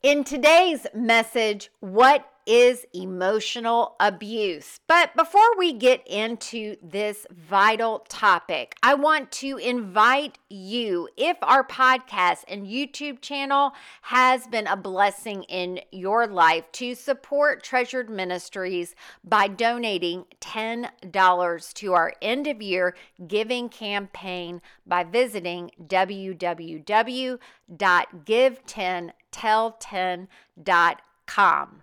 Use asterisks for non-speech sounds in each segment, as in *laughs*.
In today's message, what is emotional abuse? But before we get into this vital topic, I want to invite you, if our podcast and YouTube channel has been a blessing in your life, to support Treasured Ministries by donating $10 to our end of year giving campaign by visiting www.give10 tell10.com.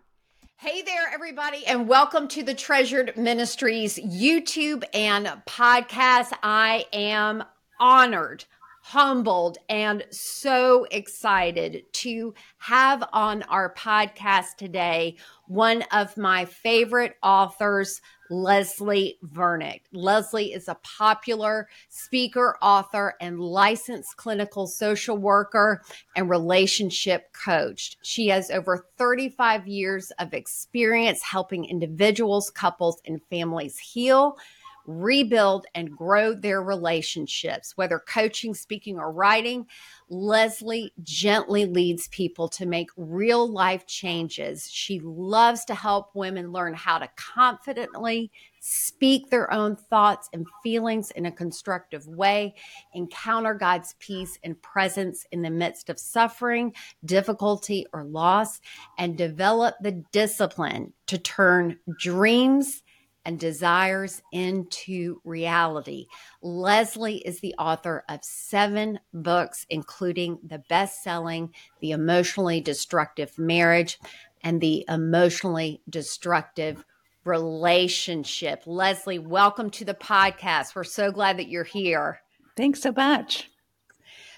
Hey there, everybody, and welcome to the Treasured Ministries YouTube and podcast. I am honored, humbled, and so excited to have on our podcast today one of my favorite authors, Leslie Vernick. Leslie is a popular speaker, author, and licensed clinical social worker and relationship coach. She has over 35 years of experience helping individuals, couples, and families heal rebuild and grow their relationships, whether coaching, speaking, or writing. Leslie gently leads people to make real life changes. She loves to help women learn how to confidently speak their own thoughts and feelings in a constructive way, encounter God's peace and presence in the midst of suffering, difficulty, or loss, and develop the discipline to turn dreams and desires into reality. Leslie is the author of seven books, including the best selling The Emotionally Destructive Marriage and The Emotionally Destructive Relationship. Leslie, welcome to the podcast. We're so glad that you're here. Thanks so much.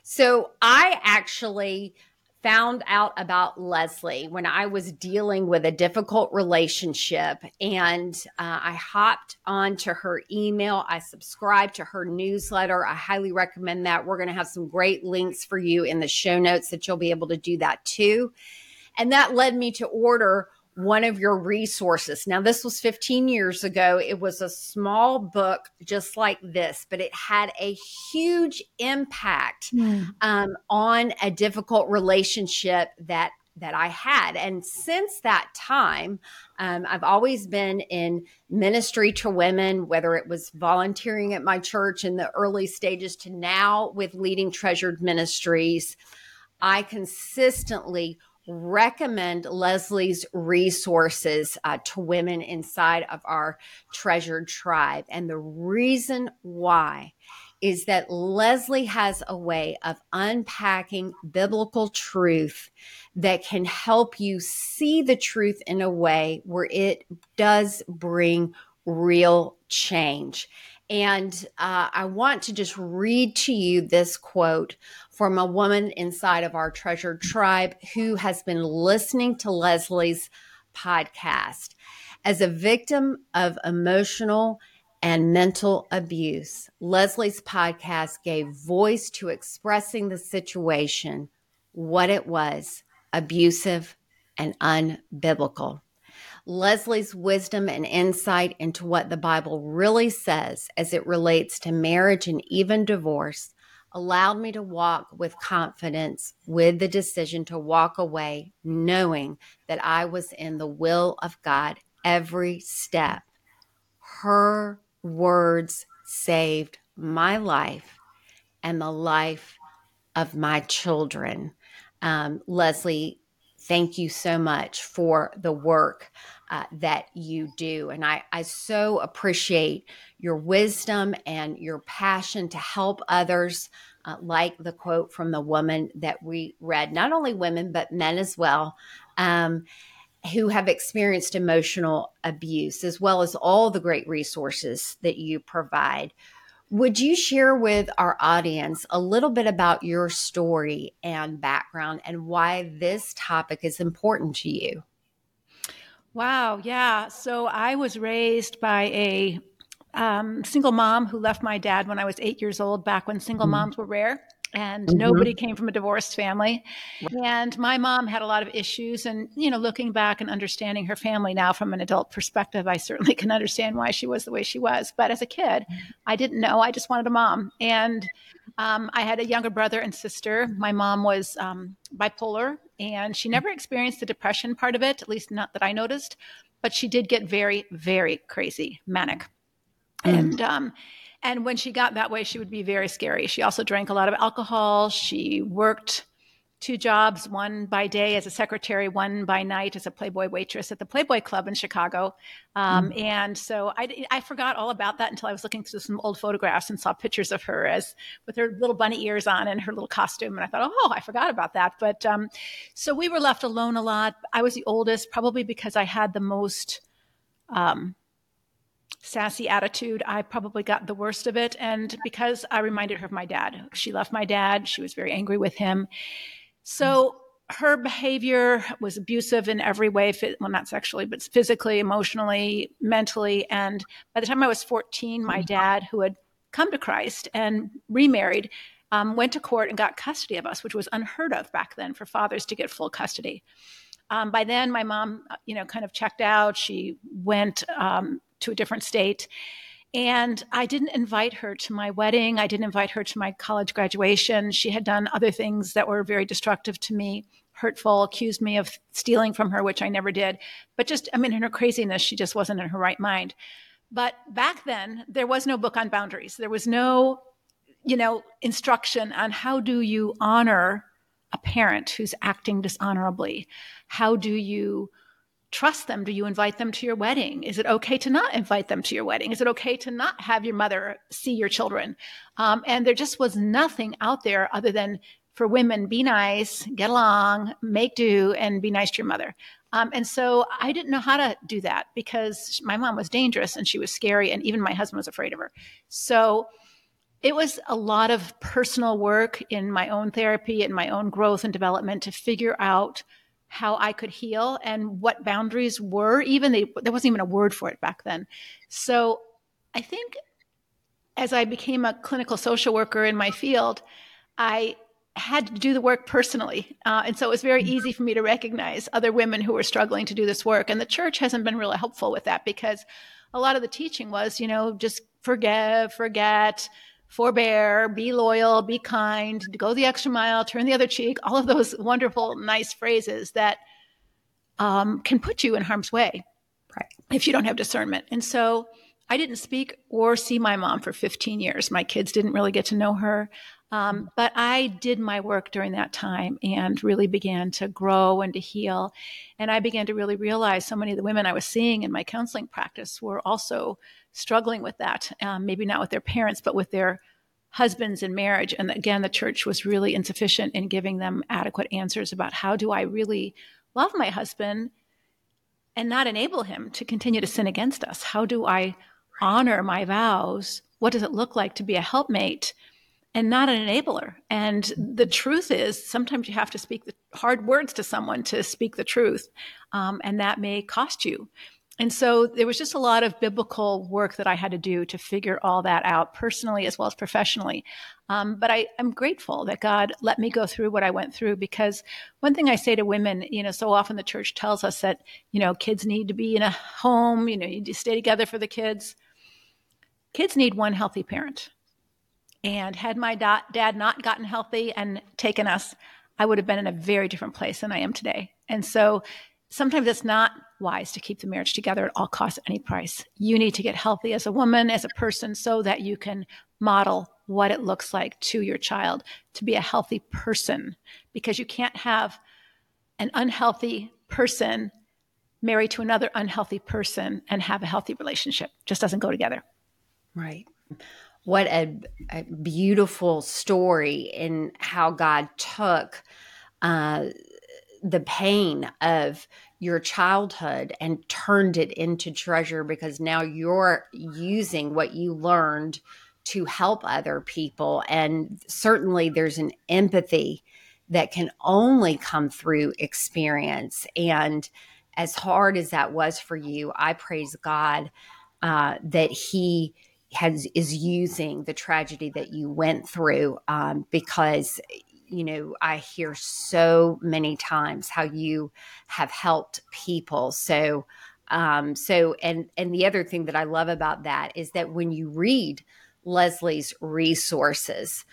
So, I actually found out about Leslie when I was dealing with a difficult relationship. And uh, I hopped onto her email. I subscribed to her newsletter. I highly recommend that. We're going to have some great links for you in the show notes that you'll be able to do that too. And that led me to order one of your resources. Now, this was 15 years ago. It was a small book just like this, but it had a huge impact mm. um, on a difficult relationship that that I had. And since that time, um, I've always been in ministry to women, whether it was volunteering at my church in the early stages to now with leading treasured ministries. I consistently recommend Leslie's resources uh, to women inside of our treasured tribe. And the reason why is that Leslie has a way of unpacking biblical truth that can help you see the truth in a way where it does bring real change. And uh, I want to just read to you this quote from a woman inside of our treasured tribe who has been listening to Leslie's podcast. As a victim of emotional and mental abuse, Leslie's podcast gave voice to expressing the situation, what it was abusive and unbiblical. Leslie's wisdom and insight into what the Bible really says as it relates to marriage and even divorce allowed me to walk with confidence with the decision to walk away, knowing that I was in the will of God every step. Her words saved my life and the life of my children. Um, Leslie, thank you so much for the work uh, that you do. And I, I so appreciate your wisdom and your passion to help others, uh, like the quote from the woman that we read, not only women, but men as well. Um, who have experienced emotional abuse, as well as all the great resources that you provide. Would you share with our audience a little bit about your story and background and why this topic is important to you? Wow, yeah. So I was raised by a um, single mom who left my dad when I was eight years old, back when single mm-hmm. moms were rare and mm-hmm. nobody came from a divorced family. And my mom had a lot of issues. And, you know, looking back and understanding her family now from an adult perspective, I certainly *laughs* can understand why she was the way she was. But as a kid, I didn't know. I just wanted a mom. And um, I had a younger brother and sister. My mom was um, bipolar And she never experienced the depression part of it, at least not that I noticed, but she did get very, very crazy, manic. Mm. And, um, and when she got that way, she would be very scary. She also drank a lot of alcohol. She worked two jobs, one by day as a secretary, one by night as a Playboy waitress at the Playboy Club in Chicago. Um, mm. And so I, I forgot all about that until I was looking through some old photographs and saw pictures of her as with her little bunny ears on and her little costume. And I thought, oh, I forgot about that. But um, so we were left alone a lot. I was the oldest, probably because I had the most. Um, sassy attitude, I probably got the worst of it. And because I reminded her of my dad, she left my dad. She was very angry with him. So her behavior was abusive in every way, well, not sexually, but physically, emotionally, mentally. And by the time I was 14, my mm-hmm. dad, who had come to Christ and remarried, um, went to court and got custody of us, which was unheard of back then for fathers to get full custody. Um, by then, my mom, uh, you know, kind of checked out. She went um, to a different state. And I didn't invite her to my wedding. I didn't invite her to my college graduation. She had done other things that were very destructive to me, hurtful, accused me of stealing from her, which I never did. But just, I mean, in her craziness, she just wasn't in her right mind. But back then, there was no book on boundaries. There was no, you know, instruction on how do you honor a parent who's acting dishonorably? How do you trust them? Do you invite them to your wedding? Is it okay to not invite them to your wedding? Is it okay to not have your mother see your children? Um, and there just was nothing out there other than for women, be nice, get along, make do, and be nice to your mother. Um, and so I didn't know how to do that because my mom was dangerous and she was scary, and even my husband was afraid of her. So it was a lot of personal work in my own therapy and my own growth and development to figure out how I could heal and what boundaries were. Even they, there wasn't even a word for it back then. So I think as I became a clinical social worker in my field, I had to do the work personally. Uh, and so it was very mm-hmm. easy for me to recognize other women who were struggling to do this work. And the church hasn't been really helpful with that because a lot of the teaching was, you know, just forgive, forget, forbear, be loyal, be kind, go the extra mile, turn the other cheek, all of those wonderful, nice phrases that um, can put you in harm's way right. if you don't have discernment. And so I didn't speak or see my mom for 15 years. My kids didn't really get to know her. Um, but I did my work during that time and really began to grow and to heal. And I began to really realize so many of the women I was seeing in my counseling practice were also struggling with that, um, maybe not with their parents, but with their husbands in marriage. And again, the church was really insufficient in giving them adequate answers about how do I really love my husband and not enable him to continue to sin against us? How do I honor my vows? What does it look like to be a helpmate and not an enabler? And the truth is, sometimes you have to speak the hard words to someone to speak the truth, um, and that may cost you and so there was just a lot of biblical work that I had to do to figure all that out personally as well as professionally. Um, but I, am grateful that God let me go through what I went through because one thing I say to women, you know, so often the church tells us that, you know, kids need to be in a home, you know, you stay together for the kids. Kids need one healthy parent. And had my da- dad not gotten healthy and taken us, I would have been in a very different place than I am today. And so sometimes it's not wise to keep the marriage together at all costs, any price. You need to get healthy as a woman, as a person, so that you can model what it looks like to your child to be a healthy person, because you can't have an unhealthy person married to another unhealthy person and have a healthy relationship. Just doesn't go together. Right. What a, a beautiful story in how God took uh, the pain of your childhood and turned it into treasure because now you're using what you learned to help other people. And certainly there's an empathy that can only come through experience. And as hard as that was for you, I praise God uh, that He has is using the tragedy that you went through um, because you know, I hear so many times how you have helped people. So, um, so, and, and the other thing that I love about that is that when you read Leslie's resources,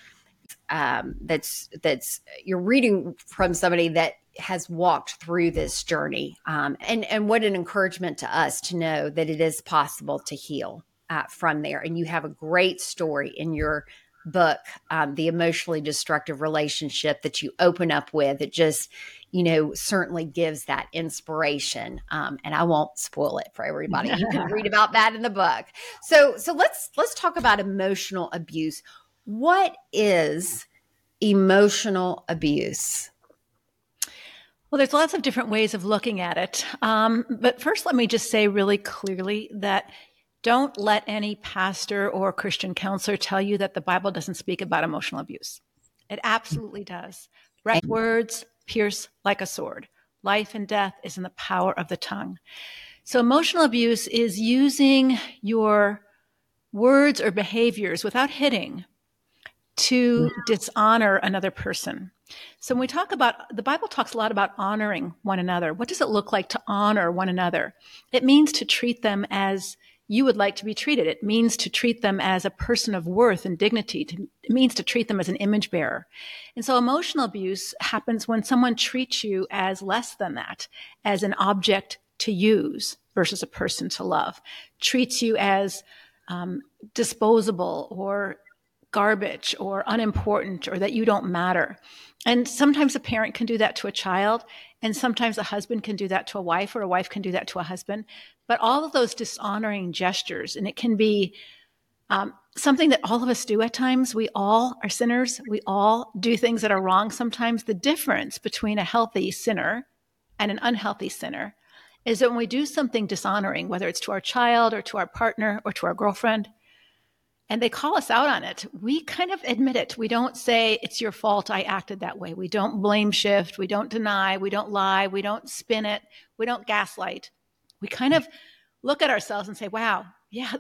um, that's that's you're reading from somebody that has walked through this journey, um, and and what an encouragement to us to know that it is possible to heal uh, from there. And you have a great story in your book, um, the emotionally destructive relationship that you open up with. It just you know, certainly gives that inspiration. Um, and I won't spoil it for everybody. You can read about that in the book. So, so let's let's talk about emotional abuse. What is emotional abuse? Well, there's lots of different ways of looking at it. Um, but first, let me just say really clearly that don't let any pastor or Christian counselor tell you that the Bible doesn't speak about emotional abuse. It absolutely does. Right words, pierce like a sword. Life and death is in the power of the tongue. So emotional abuse is using your words or behaviors without hitting to dishonor another person. So when we talk about the Bible talks a lot about honoring one another. What does it look like to honor one another? It means to treat them as you would like to be treated. It means to treat them as a person of worth and dignity. To, it means to treat them as an image bearer. And so emotional abuse happens when someone treats you as less than that, as an object to use versus a person to love, treats you as um, disposable or garbage or unimportant or that you don't matter. And sometimes a parent can do that to a child, and sometimes a husband can do that to a wife, or a wife can do that to a husband. But all of those dishonoring gestures, and it can be um, something that all of us do at times. We all are sinners. We all do things that are wrong. Sometimes the difference between a healthy sinner and an unhealthy sinner is that when we do something dishonoring, whether it's to our child or to our partner or to our girlfriend, and they call us out on it, we kind of admit it. We don't say, it's your fault I acted that way. We don't blame shift. We don't deny. We don't lie. We don't spin it. We don't gaslight. We kind of look at ourselves and say, wow, yeah,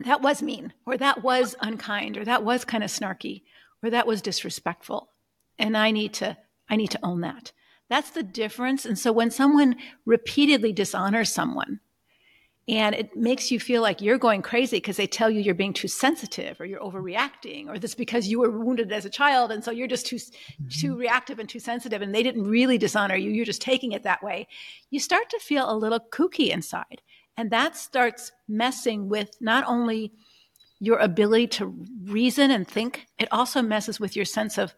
that was mean, or that was unkind, or that was kind of snarky, or that was disrespectful. And I need to, I need to own that. That's the difference. And so when someone repeatedly dishonors someone, and it makes you feel like you're going crazy because they tell you you're being too sensitive or you're overreacting or this because you were wounded as a child and so you're just too mm-hmm. too reactive and too sensitive and they didn't really dishonor you you're just taking it that way you start to feel a little kooky inside and that starts messing with not only your ability to reason and think it also messes with your sense of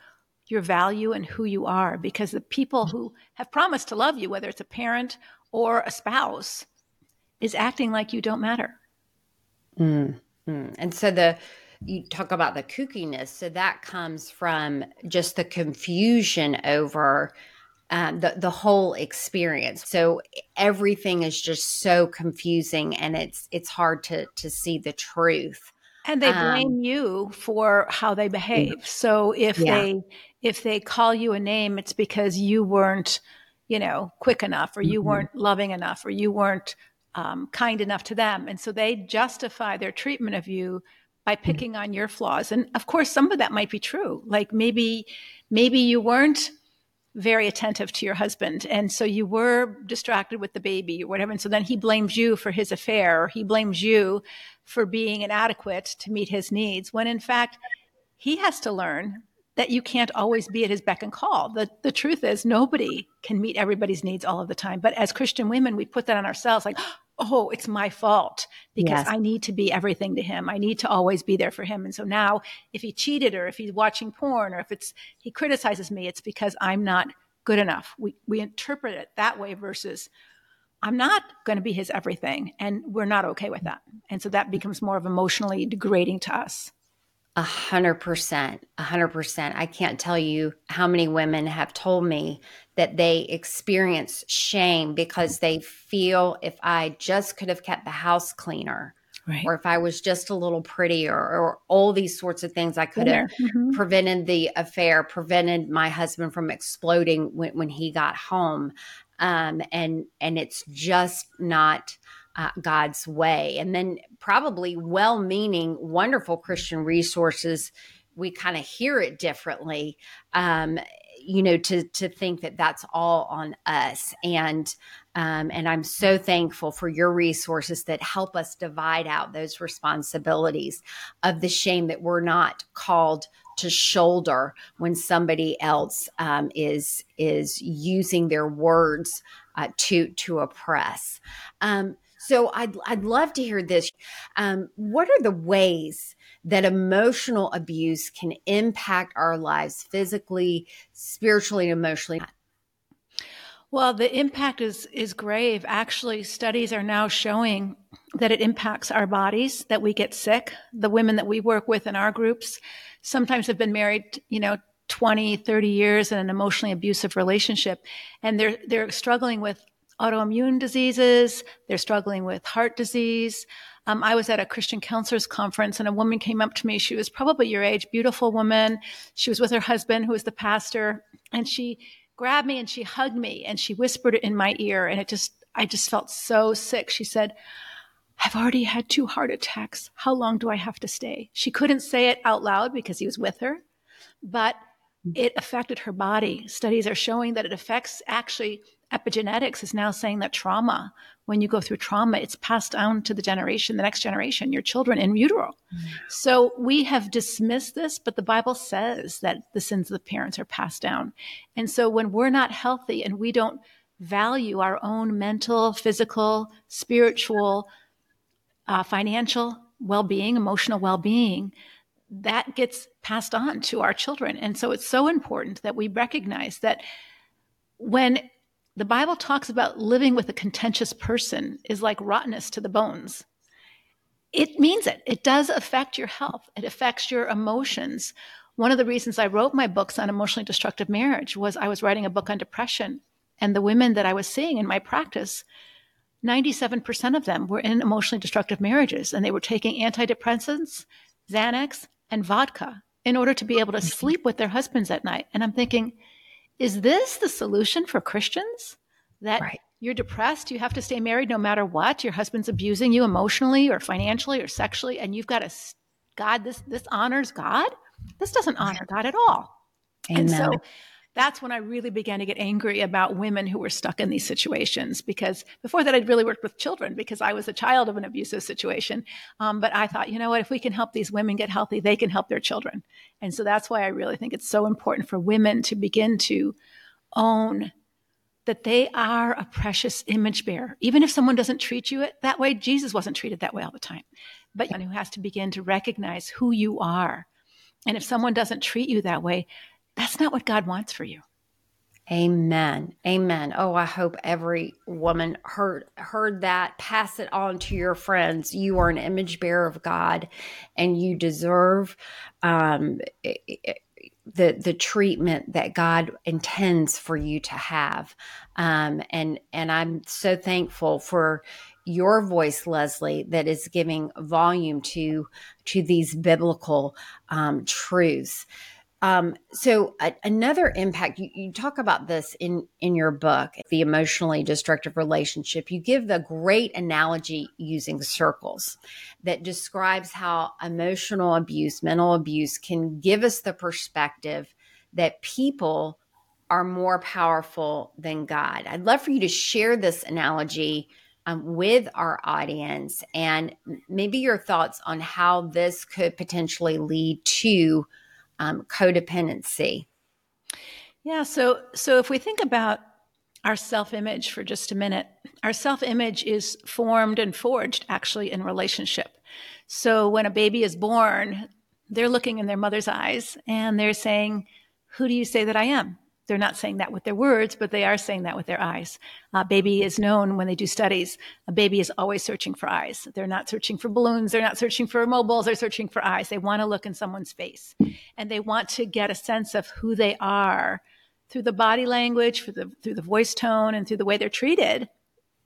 your value and who you are because the people who have promised to love you whether it's a parent or a spouse is acting like you don't matter. Mm-hmm. And so the you talk about the kookiness, so that comes from just the confusion over um, the the whole experience. So everything is just so confusing, and it's it's hard to to see the truth. And they blame um, you for how they behave. So if yeah. they if they call you a name, it's because you weren't, you know, quick enough, or you mm-hmm. weren't loving enough, or you weren't um, kind enough to them. And so they justify their treatment of you by mm-hmm. picking on your flaws. And of course, some of that might be true. Like maybe, maybe you weren't very attentive to your husband. And so you were distracted with the baby or whatever. And so then he blames you for his affair or he blames you for being inadequate to meet his needs when in fact he has to learn that you can't always be at his beck and call. The, the truth is nobody can meet everybody's needs all of the time. But as Christian women, we put that on ourselves like, oh, it's my fault because yes. I need to be everything to him. I need to always be there for him. And so now if he cheated or if he's watching porn or if it's he criticizes me, it's because I'm not good enough. We we interpret it that way versus I'm not going to be his everything and we're not okay with that. And so that becomes more of emotionally degrading to us. A hundred percent, a hundred percent. I can't tell you how many women have told me that they experience shame because they feel if I just could have kept the house cleaner, right. or if I was just a little prettier, or all these sorts of things, I could have mm-hmm. prevented the affair, prevented my husband from exploding when, when he got home. Um, and and it's just not uh, God's way. And then probably well meaning, wonderful Christian resources, we kind of hear it differently. Um, you know to to think that that's all on us and um, and i'm so thankful for your resources that help us divide out those responsibilities of the shame that we're not called to shoulder when somebody else um, is is using their words uh, to to oppress um, so I'd, I'd love to hear this. Um, what are the ways that emotional abuse can impact our lives physically, spiritually, and emotionally? Well, the impact is is grave. Actually, studies are now showing that it impacts our bodies, that we get sick. The women that we work with in our groups sometimes have been married, you know, 20, 30 years in an emotionally abusive relationship and they're they're struggling with autoimmune diseases. They're struggling with heart disease. Um, I was at a Christian counselors conference and a woman came up to me. She was probably your age, beautiful woman. She was with her husband, who was the pastor, and she grabbed me and she hugged me and she whispered it in my ear. And it just, I just felt so sick. She said, I've already had two heart attacks. How long do I have to stay? She couldn't say it out loud because he was with her, but it affected her body. Studies are showing that it affects actually epigenetics is now saying that trauma, when you go through trauma, it's passed down to the generation, the next generation, your children in utero. Mm-hmm. So we have dismissed this, but the Bible says that the sins of the parents are passed down. And so when we're not healthy and we don't value our own mental, physical, spiritual, uh, financial well being, emotional well being, that gets passed on to our children. And so it's so important that we recognize that when the Bible talks about living with a contentious person is like rottenness to the bones. It means it. It does affect your health, it affects your emotions. One of the reasons I wrote my books on emotionally destructive marriage was I was writing a book on depression. And the women that I was seeing in my practice, 97% of them were in emotionally destructive marriages and they were taking antidepressants, Xanax, and vodka in order to be able to mm-hmm. sleep with their husbands at night. And I'm thinking, is this the solution for Christians? That right. you're depressed, you have to stay married no matter what. Your husband's abusing you emotionally or financially or sexually, and you've got to God, this this honors God. This doesn't honor God at all. Amen. And so that's when I really began to get angry about women who were stuck in these situations. Because before that, I'd really worked with children because I was a child of an abusive situation. Um, but I thought, you know what, if we can help these women get healthy, they can help their children. And so that's why I really think it's so important for women to begin to own that they are a precious image bearer. Even if someone doesn't treat you that way, Jesus wasn't treated that way all the time. But who has to begin to recognize who you are. And if someone doesn't treat you that way, that's not what God wants for you. Amen. Amen. Oh, I hope every woman heard heard that. Pass it on to your friends. You are an image bearer of God, and you deserve um, the the treatment that God intends for you to have. Um, and and I'm so thankful for your voice, Leslie, that is giving volume to to these biblical um, truths. Um, so a, another impact you, you, talk about this in in your book, the emotionally destructive relationship. You give the great analogy using circles that describes how emotional abuse, mental abuse, can give us the perspective that people are more powerful than God. I'd love for you to share this analogy um, with our audience and maybe your thoughts on how this could potentially lead to um, codependency. Yeah. So, so if we think about our self image for just a minute, our self image is formed and forged actually in relationship. So when a baby is born, they're looking in their mother's eyes and they're saying, Who do you say that I am? They're not saying that with their words, but they are saying that with their eyes. A baby is known when they do studies. A baby is always searching for eyes. They're not searching for balloons. They're not searching for mobiles. They're searching for eyes. They want to look in someone's face and they want to get a sense of who they are through the body language, through the, through the voice tone, and through the way they're treated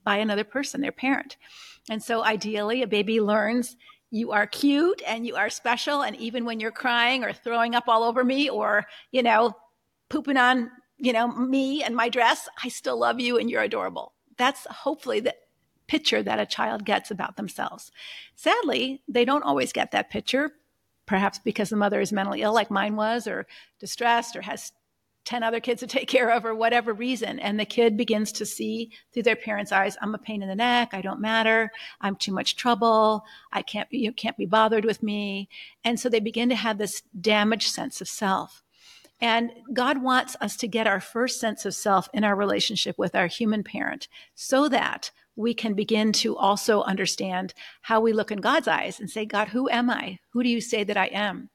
by another person, their parent. And so ideally, a baby learns you are cute and you are special. And even when you're crying or throwing up all over me or, you know, pooping on, you know, me and my dress, I still love you and you're adorable. That's hopefully the picture that a child gets about themselves. Sadly, they don't always get that picture, perhaps because the mother is mentally ill, like mine was, or distressed, or has 10 other kids to take care of or whatever reason. And the kid begins to see through their parents' eyes, I'm a pain in the neck. I don't matter. I'm too much trouble. I can't, you can't be bothered with me. And so they begin to have this damaged sense of self. And God wants us to get our first sense of self in our relationship with our human parent so that we can begin to also understand how we look in God's eyes and say, God, who am I? Who do you say that I am?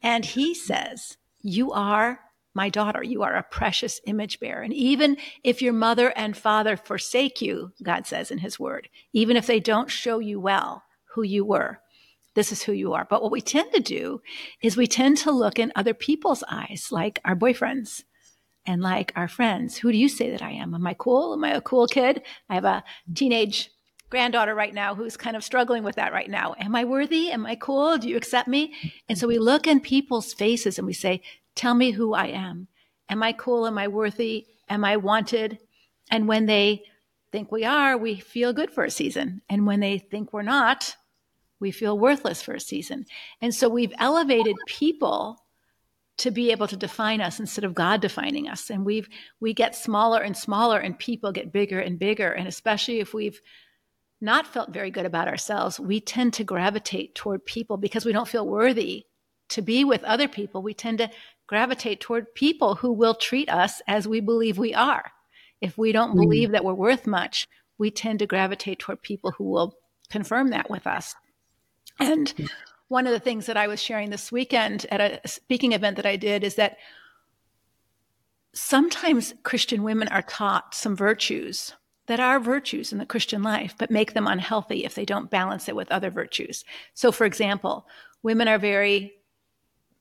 And He says, You are my daughter, you are a precious image bearer. And even if your mother and father forsake you, God says in his word, even if they don't show you well who you were, this is who you are. But what we tend to do is we tend to look in other people's eyes, like our boyfriends and like our friends. Who do you say that I am? Am I cool? Am I a cool kid? I have a teenage granddaughter right now who's kind of struggling with that right now. Am I worthy? Am I cool? Do you accept me? And so we look in people's faces and we say, Tell me who I am. Am I cool? Am I worthy? Am I wanted? And when they think we are, we feel good for a season. And when they think we're not, we feel worthless for a season. And so we've elevated people to be able to define us instead of God defining us. And we've we get smaller and smaller and people get bigger and bigger. And especially if we've not felt very good about ourselves, we tend to gravitate toward people because we don't feel worthy to be with other people. We tend to gravitate toward people who will treat us as we believe we are. If we don't mm. believe that we're worth much, we tend to gravitate toward people who will confirm that with us. And one of the things that I was sharing this weekend at a speaking event that I did is that sometimes Christian women are taught some virtues that are virtues in the Christian life, but make them unhealthy if they don't balance it with other virtues. So, for example, women are very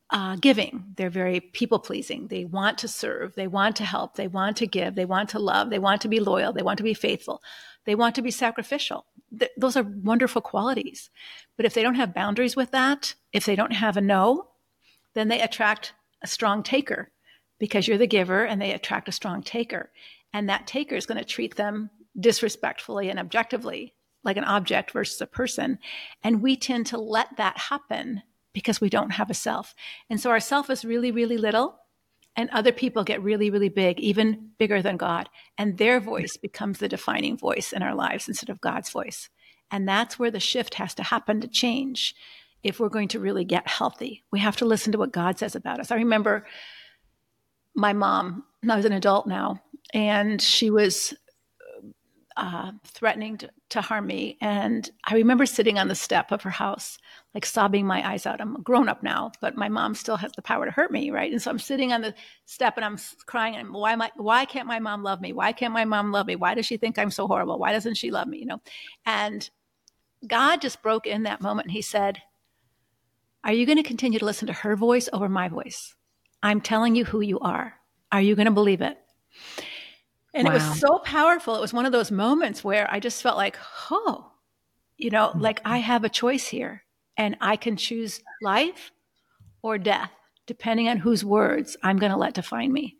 uh, giving. They're very people pleasing. They want to serve. They want to help. They want to give. They want to love. They want to be loyal. They want to be faithful. They want to be sacrificial. Th- those are wonderful qualities. But if they don't have boundaries with that, if they don't have a no, then they attract a strong taker because you're the giver and they attract a strong taker. And that taker is going to treat them disrespectfully and objectively like an object versus a person. And we tend to let that happen because we don't have a self. And so our self is really, really little, and other people get really, really big, even bigger than God. And their voice becomes the defining voice in our lives instead of God's voice. And that's where the shift has to happen to change if we're going to really get healthy. We have to listen to what God says about us. I remember my mom, I was an adult now, and she was uh, threatening to, to, harm me. And I remember sitting on the step of her house, like sobbing my eyes out. I'm grown up now, but my mom still has the power to hurt me, right? And so I'm sitting on the step and I'm crying. And why I, Why can't my mom love me? Why can't my mom love me? Why does she think I'm so horrible? Why doesn't she love me? You know, and God just broke in that moment. And He said, "Are you going to continue to listen to her voice over my voice? I'm telling you who you are. Are you going to believe it?" And wow. it was so powerful. It was one of those moments where I just felt like, oh, you know, mm-hmm. like I have a choice here and I can choose life or death, depending on whose words I'm going to let define me.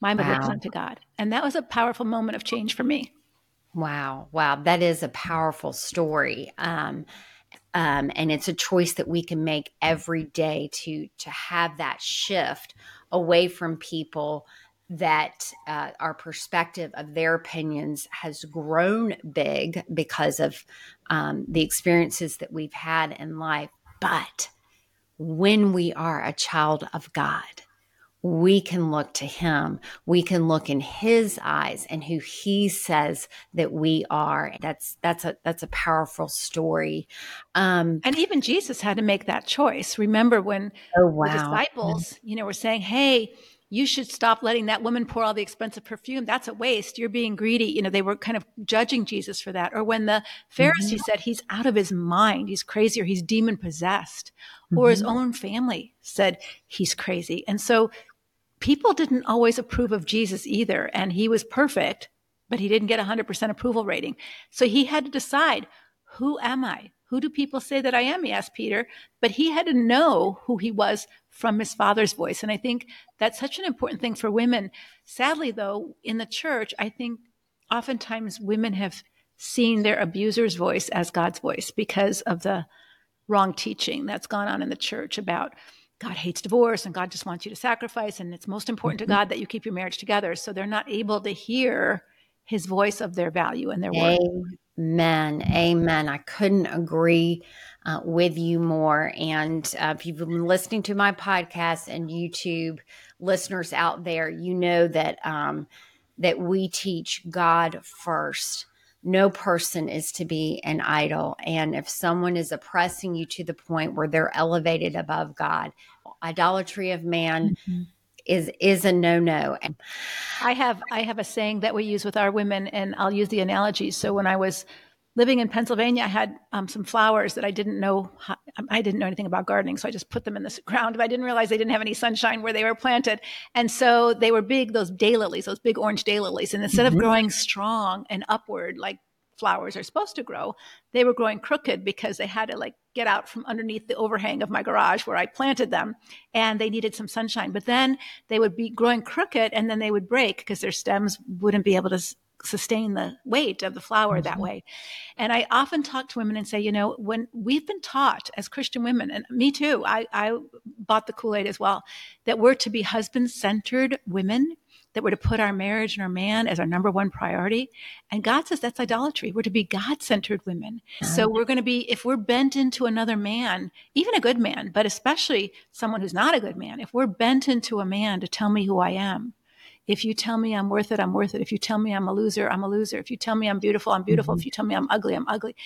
My wow. to God. And that was a powerful moment of change for me. Wow. Wow. That is a powerful story. Um, um, and it's a choice that we can make every day to to have that shift away from people that uh, our perspective of their opinions has grown big because of um, the experiences that we've had in life. But when we are a child of God, we can look to him. We can look in his eyes and who he says that we are. That's that's a that's a powerful story. Um, and even Jesus had to make that choice. Remember when oh, wow. the disciples, you know, were saying, "Hey, you should stop letting that woman pour all the expensive perfume. That's a waste. You're being greedy. You know, they were kind of judging Jesus for that. Or when the Pharisee mm-hmm. said he's out of his mind, he's crazy, or he's demon possessed, mm-hmm. or his mm-hmm. own family said he's crazy. And so people didn't always approve of Jesus either. And he was perfect, but he didn't get a 100% approval rating. So he had to decide who am I? Who do people say that I am? He asked Peter. But he had to know who he was from his father's voice. And I think that's such an important thing for women. Sadly, though, in the church, I think oftentimes women have seen their abuser's voice as God's voice because of the wrong teaching that's gone on in the church about God hates divorce and God just wants you to sacrifice and it's most important mm-hmm. to God that you keep your marriage together. So they're not able to hear his voice of their value and their worth. Amen. Amen. I couldn't agree uh, with you more. And uh, if you've been listening to my podcast and YouTube listeners out there, you know that um, that we teach God first. No person is to be an idol. And if someone is oppressing you to the point where they're elevated above God, idolatry of man. Mm-hmm is is a no no. I have I have a saying that we use with our women, and I'll use the analogy. So when I was living in Pennsylvania, I had um, some flowers that I didn't know. How, I didn't know anything about gardening, so I just put them in the ground. But I didn't realize they didn't have any sunshine where they were planted, and so they were big. Those daylilies, those big orange daylilies, and instead mm-hmm. of growing strong and upward like flowers are supposed to grow, they were growing crooked because they had to like get out from underneath the overhang of my garage where I planted them and they needed some sunshine. But then they would be growing crooked and then they would break because their stems wouldn't be able to sustain the weight of the flower mm-hmm. that way. And I often talk to women and say, you know, when we've been taught as Christian women, and me too, I, I bought the Kool Aid as well, that we're to be husband centered women that we're to put our marriage and our man as our number one priority. And God says that's idolatry. We're to be God centered women. So we're going to be, if we're bent into another man, even a good man, but especially someone who's not a good man, if we're bent into a man to tell me who I am, if you tell me I'm worth it, I'm worth it. If you tell me I'm a loser, I'm a loser. If you tell me I'm beautiful, I'm beautiful. Mm-hmm. If you tell me I'm ugly, I'm ugly.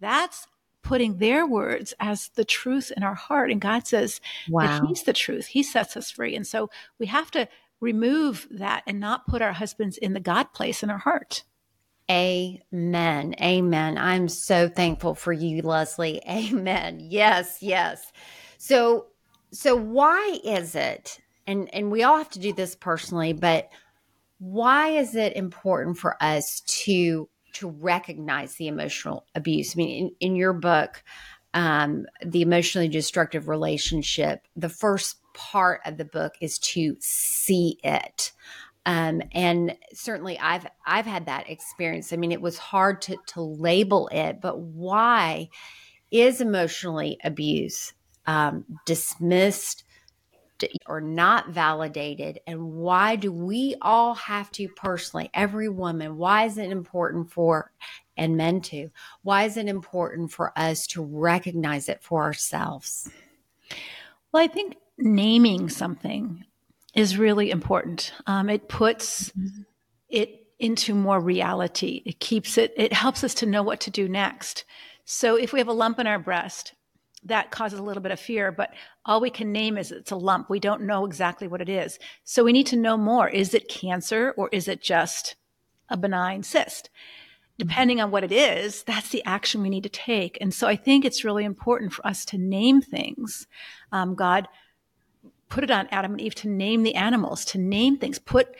That's putting their words as the truth in our heart. And God says wow. that He's the truth. He sets us free. And so we have to remove that and not put our husbands in the God place in our heart. Amen. Amen. I'm so thankful for you, Leslie. *laughs* Amen. Yes, yes. So so why is it and and we all have to do this personally, but why is it important for us to to recognize the emotional abuse? I mean, in, in your book, um, the emotionally destructive relationship, the first part of the book is to see it. Um, and certainly I've I've had that experience. I mean, it was hard to to label it, but why is emotionally abuse um, dismissed or not validated, and why do we all have to personally, every woman? Why is it important for and men to? Why is it important for us to recognize it for ourselves? Well, I think naming something is really important. Um, it puts mm-hmm. it into more reality. It keeps it, it helps us to know what to do next. So if we have a lump in our breast, that causes a little bit of fear, but all we can name is it's a lump. We don't know exactly what it is. So we need to know more. Is it cancer or is it just a benign cyst? Depending on what it is, that's the action we need to take. And so I think it's really important for us to name things. Um, God put it on Adam and Eve to name the animals, to name things, put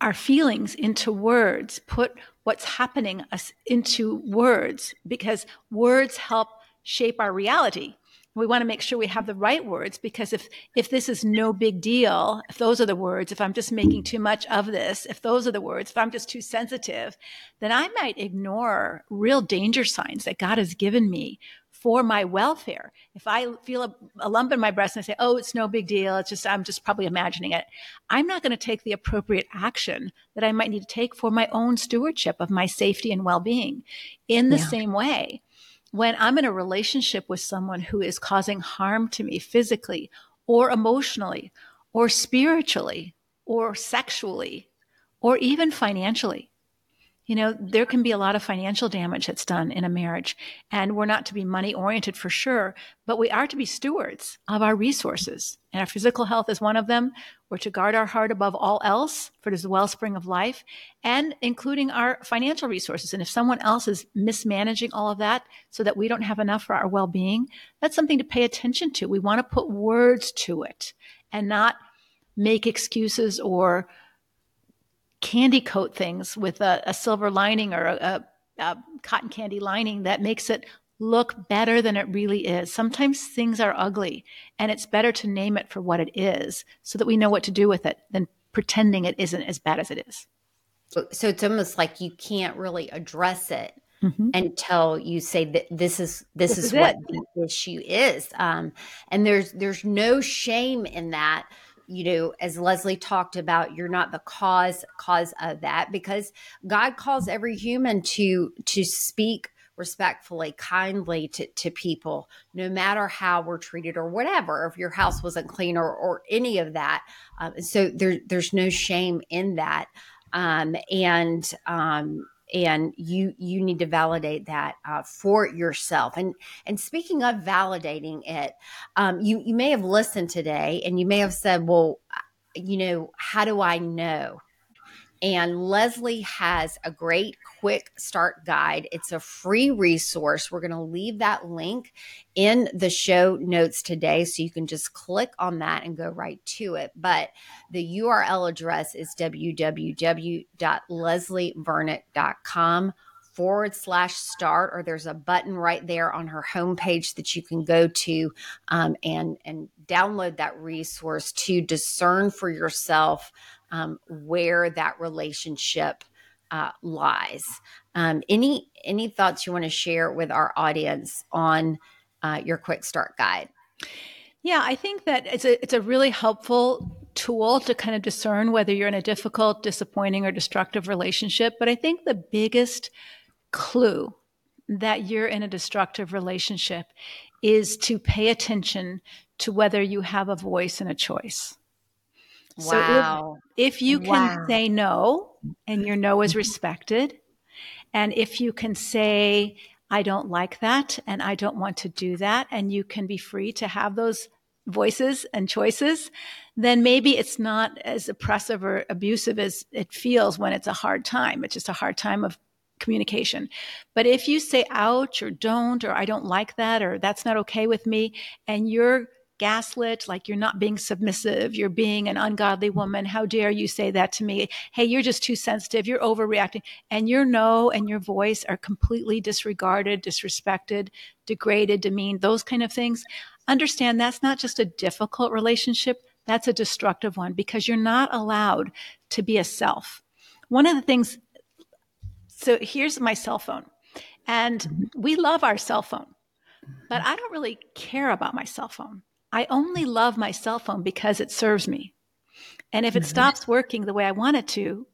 our feelings into words, put what's happening us into words, because words help shape our reality. We want to make sure we have the right words because if if this is no big deal, if those are the words, if I'm just making too much of this, if those are the words, if I'm just too sensitive, then I might ignore real danger signs that God has given me for my welfare. If I feel a, a, lump in my breast and I say, oh, it's no big deal, it's just, I'm just probably imagining it, I'm not going to take the appropriate action that I might need to take for my own stewardship of my safety and well being. In the yeah. same way, when I'm in a relationship with someone who is causing harm to me physically or emotionally or spiritually or sexually or even financially, you know, there can be a lot of financial damage that's done in a marriage. And we're not to be money oriented for sure, but we are to be stewards of our resources. And our physical health is one of them. We're to guard our heart above all else, for it is the wellspring of life, and including our financial resources. And if someone else is mismanaging all of that so that we don't have enough for our well being, that's something to pay attention to. We want to put words to it and not make excuses or candy coat things with a, a silver lining or a, a, a cotton candy lining that makes it look better than it really is. Sometimes things are ugly and it's better to name it for what it is so that we know what to do with it than pretending it isn't as bad as it is. So it's almost like you can't really address it mm-hmm. until you say that this is this, this is, is, what the issue is. Um, and there's there's no shame in that. You know, as Leslie talked about, you're not the cause cause of that because God calls every human to to speak respectfully, kindly to, to people, no matter how we're treated or whatever, if your house wasn't clean or, or any of that. Um, so there, there's no shame in that. Um, and, um, and you you need to validate that uh, for yourself. And and speaking of validating it um, you you may have listened today and you may have said well you know how do i know? And Leslie has a great quick start guide. It's a free resource. We're going to leave that link in the show notes today. So you can just click on that and go right to it. But the URL address is www.leslievernick.com forward slash start or there's a button right there on her homepage that you can go to um, and and download that resource to discern for yourself um, where that relationship uh, lies. Um, any any thoughts you want to share with our audience on uh, your quick start guide? Yeah, I think that it's a it's a really helpful tool to kind of discern whether you're in a difficult, disappointing, or destructive relationship. But I think the biggest clue that you're in a destructive relationship is to pay attention to whether you have a voice and a choice. Wow. So if, if you can wow. say no and your no is respected, and if you can say, I don't like that and I don't want to do that, and you can be free to have those voices and choices, then maybe it's not as oppressive or abusive as it feels when it's a hard time. It's just a hard time of communication. But if you say ouch or don't, or I don't like that, or that's not okay with me, and you're gaslit, like you're not being submissive, you're being an ungodly mm. woman. How dare you say that to me? Hey, you're just too sensitive, you're overreacting. And your no and your voice are completely disregarded, disrespected, degraded, demeaned, those kind of things. Understand that's not just a difficult relationship, that's a destructive one because you're not allowed to be a self. One of the things, so here's my cell phone, and mm-hmm. we love our cell phone, but mm-hmm. I don't really care about my cell phone. I only love my cell phone because it serves me. And if it mm-hmm. stops working the way I want it to,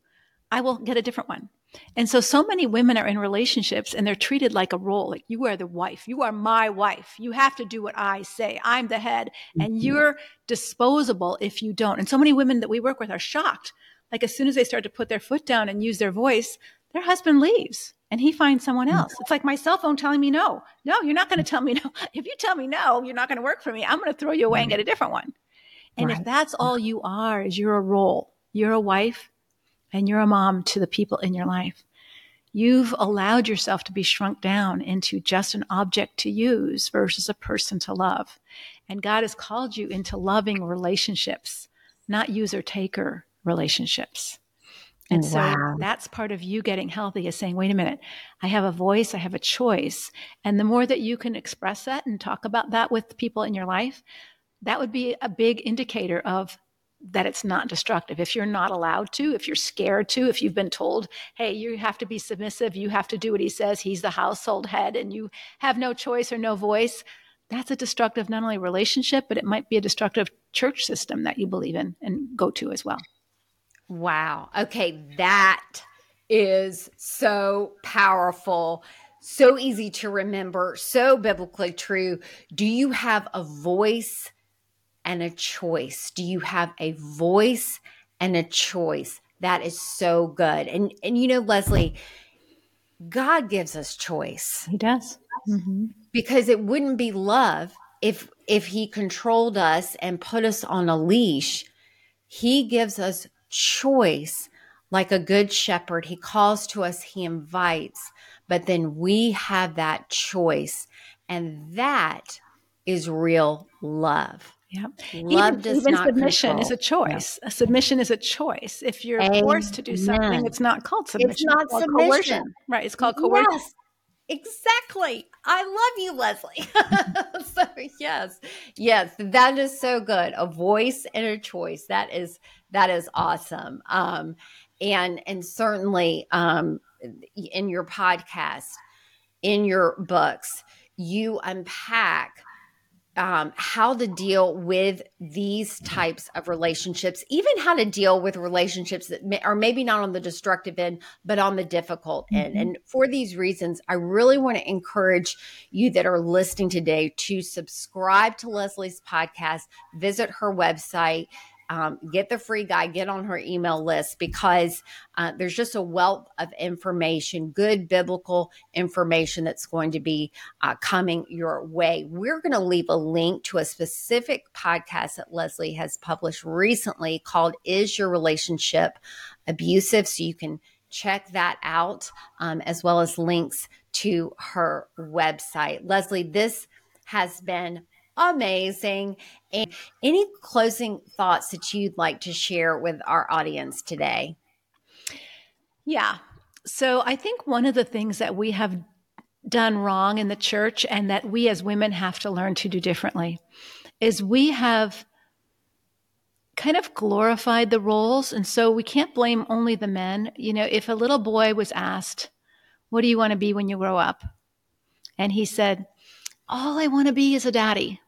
I will get a different one. And so, so many women are in relationships and they're treated like a role. Like, you are the wife. You are my wife. You have to do what I say. I'm the head. And mm-hmm. you're disposable if you don't. And so many women that we work with are shocked. Like, as soon as they start to put their foot down and use their voice, their husband leaves and he finds someone mm. else. It's like my cell phone telling me no. No, you're not going to mm. tell me no. *laughs* If you tell me no, you're not going to work for me. I'm going to throw you away and get a different one. And right. if that's mm. all you are, is you're a role, you're a wife and you're a mom to the people in your life. You've allowed yourself to be shrunk down into just an object to use versus a person to love. And God has called you into loving relationships, not user taker relationships. And so that's part of you getting healthy is saying, wait a minute, I have a voice, I have a choice. And the more that you can express that and talk about that with people in your life, that would be a big indicator of that it's not destructive. If you're not allowed to, if you're scared to, if you've been told, hey, you have to be submissive, you have to do what he says, he's the household head, and you have no choice or no voice, that's a destructive not only relationship, but it might be a destructive church system that you believe in and go to as well. Wow. Okay. That is so powerful, so easy to remember, so biblically true. Do you have a voice and a choice? Do you have a voice and a choice? That is so good. And and you know, Leslie, God gives us choice. He does. Mm-hmm. Because it wouldn't be love if if he controlled us and put us on a leash. He gives us choice like a good shepherd. He calls to us, he invites, but then we have that choice. And that is real love. Yeah. Love even, does even not submission control. is a choice. Yeah. A submission is a choice. If you're Amen. forced to do something, it's not called submission. It's not it's submission. Coercion. Right. It's called coercion. Yes. Exactly. I love you, Leslie. *laughs* so yes, yes, that is so good. A voice and a choice. That is that is awesome. Um, and and certainly um, in your podcast, in your books, you unpack um, how to deal with these types of relationships, even how to deal with relationships that may, are maybe not on the destructive end, but on the difficult mm-hmm. end. And for these reasons, I really want to encourage you that are listening today to subscribe to Leslie's podcast, visit her website um, get the free guide, get on her email list because uh, there's just a wealth of information, good biblical information that's going to be uh, coming your way. We're going to leave a link to a specific podcast that Leslie has published recently called Is Your Relationship Abusive? So you can check that out, um, as well as links to her website. Leslie, this has been amazing. And any closing thoughts that you'd like to share with our audience today? Yeah. So I think one of the things that we have done wrong in the church and that we as women have to learn to do differently is we have kind of glorified the roles. And so we can't blame only the men. You know, if a little boy was asked, What do you want to be when you grow up? And he said, All I want to be is a daddy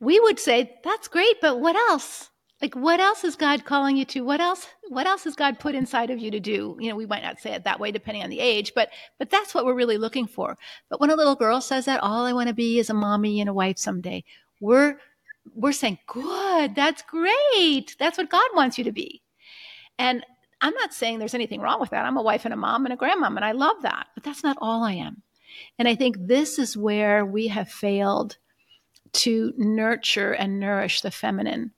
we would say that's great but what else? Like what else is god calling you to? What else what else has god put inside of you to do? You know we might not say it that way depending on the age but but that's what we're really looking for. But when a little girl says that all i want to be is a mommy and a wife someday we're we're saying good that's great. That's what god wants you to be. And i'm not saying there's anything wrong with that. I'm a wife and a mom and a grandmom and i love that but that's not all i am. And i think this is where we have failed to nurture and nourish the feminine.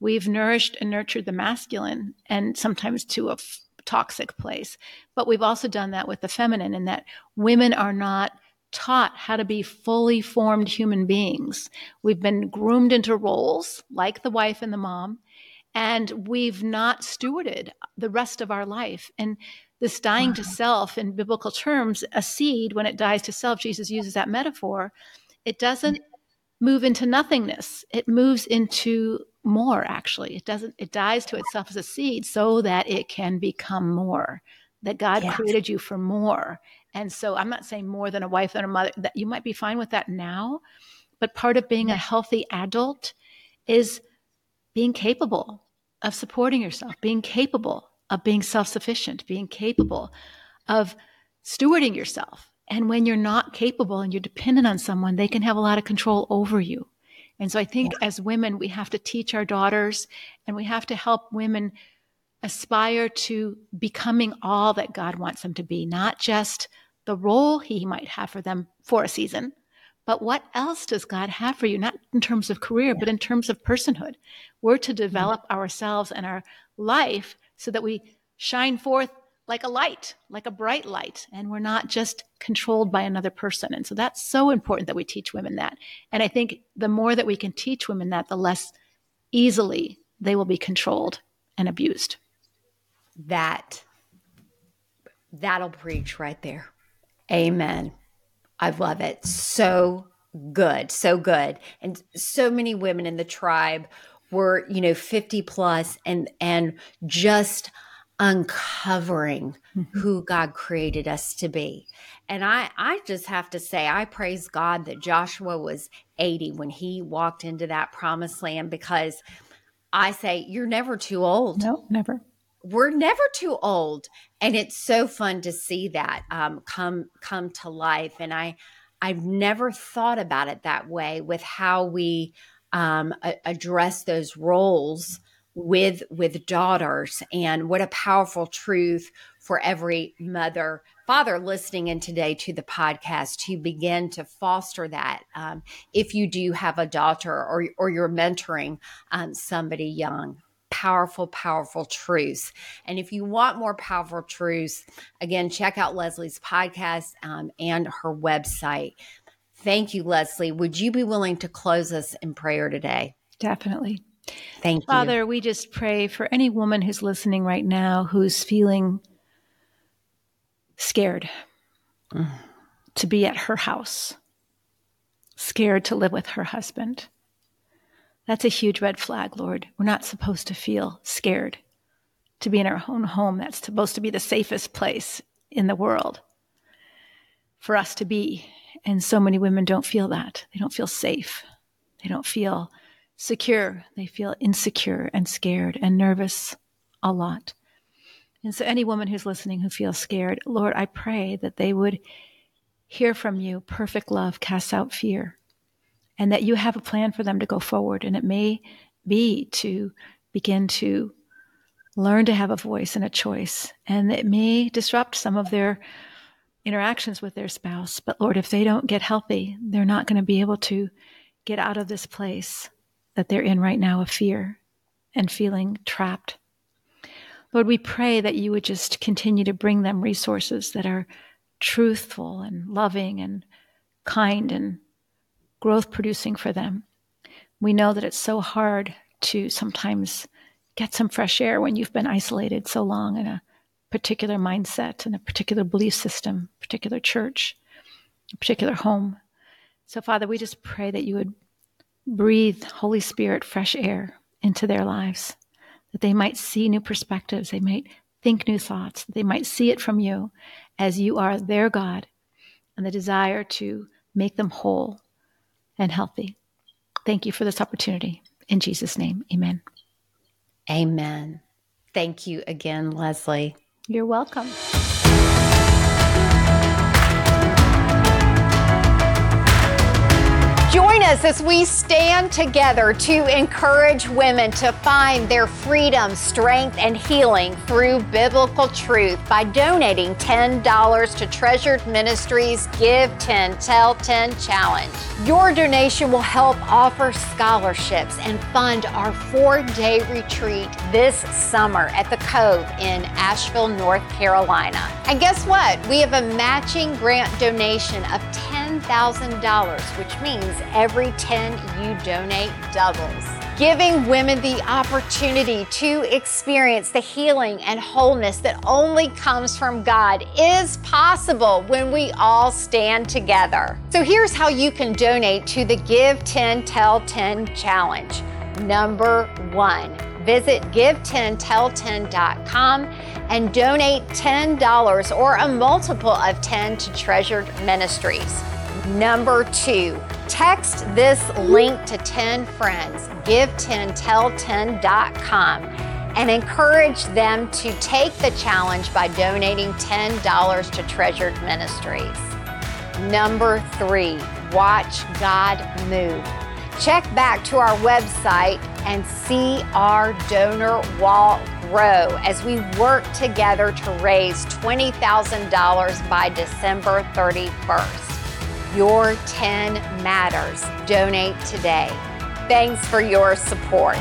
We've nourished and nurtured the masculine and sometimes to a f- toxic place. But we've also done that with the feminine, in that women are not taught how to be fully formed human beings. We've been groomed into roles like the wife and the mom, and we've not stewarded the rest of our life. And this dying wow. to self, in biblical terms, a seed, when it dies to self, Jesus uses that metaphor, it doesn't move into nothingness. It moves into more, actually. It doesn't, it dies to itself as a seed so that it can become more, that God yes. created you for more. And so I'm not saying more than a wife and a mother, that you might be fine with that now. But part of being a healthy adult is being capable of supporting yourself, being capable of being self sufficient, being capable of stewarding yourself and when you're not capable and you're dependent on someone, they can have a lot of control over you. And so I think yeah. as women, we have to teach our daughters and we have to help women aspire to becoming all that God wants them to be, not just the role He might have for them for a season, but what else does God have for you? Not in terms of career, yeah. but in terms of personhood. We're to develop yeah. ourselves and our life so that we shine forth like a light, like a bright light, and we're not just controlled by another person. And so that's so important that we teach women that. And I think the more that we can teach women that, the less easily they will be controlled and abused. That that'll preach right there. Amen. I love it. So good. So good. And so many women in the tribe were, you know, 50 plus and and just uncovering mm-hmm. who God created us to be. And I I just have to say I praise God that Joshua was 80 when he walked into that promised land because I say you're never too old. No, never. We're never too old, and it's so fun to see that um, come come to life. And I I've never thought about it that way with how we um, a- address those roles with with daughters. And what a powerful truth for every mother father listening in today to the podcast to begin to foster that um, if you do have a daughter or, or you're mentoring um, somebody young. Powerful powerful truths. And if you want more powerful truths again check out leslie's podcast um, and her website. Thank you leslie. Would you be willing to close us in prayer today? Definitely Thank you. Father, we just pray for any woman who's listening right now who's feeling scared mm. to be at her house, scared to live with her husband. That's a huge red flag, Lord. We're not supposed to feel scared to be in our own home. That's supposed to be the safest place in the world. for us to be. And so many women don't feel that. They don't feel safe. They don't feel secure. They feel insecure and scared and nervous a lot. And so, any woman who's listening who feels scared, Lord, I pray that they would hear from you perfect love casts out fear, and that you have a plan for them to go forward. And it may be to begin to learn to have a voice and a choice. And it may disrupt some of their interactions with their spouse. But Lord, if they don't get healthy, they're not going to be able to get out of this place that they're in right now of fear and feeling trapped. Lord, we pray that you would just continue to bring them resources that are truthful and loving and kind and growth producing for them. We know that it's so hard to sometimes get some fresh air when you've been isolated so long in a particular mindset and a particular belief system, particular church, a particular home. So, Father, we just pray that you would breathe Holy Spirit fresh air into their lives, that they might see new perspectives, they might think new thoughts, they might see it from you as you are their God and the desire to make them whole and healthy. Thank you for this opportunity. In Jesus' name, amen. Amen. Thank you again, Leslie. You're welcome. Join us as we stand together to encourage women to find their freedom, strength, and healing through biblical truth by donating $10 to Treasured Ministries Give 10 Tell 10 Challenge. Your donation will help offer scholarships and fund our four day retreat this summer at the Cove in Asheville, North Carolina. And guess what? We have a matching grant donation of $10,000, which means every 10 you donate doubles. Giving women the opportunity to experience the healing and wholeness that only comes from God is possible when we all stand together. So here's how you can donate to the Give 10 Tell 10 challenge. Number one, visit give10tell10.com and donate $10 or a multiple of 10 to Treasured Ministries. Number two, text this link to 10 friends, give10tell10.com, and encourage them to take the challenge by donating $10 to Treasured Ministries. Number three, watch God move. Check back to our website and see our donor wall grow as we work together to raise $20,000 by December 31st. Your 10 matters. Donate today. Thanks for your support.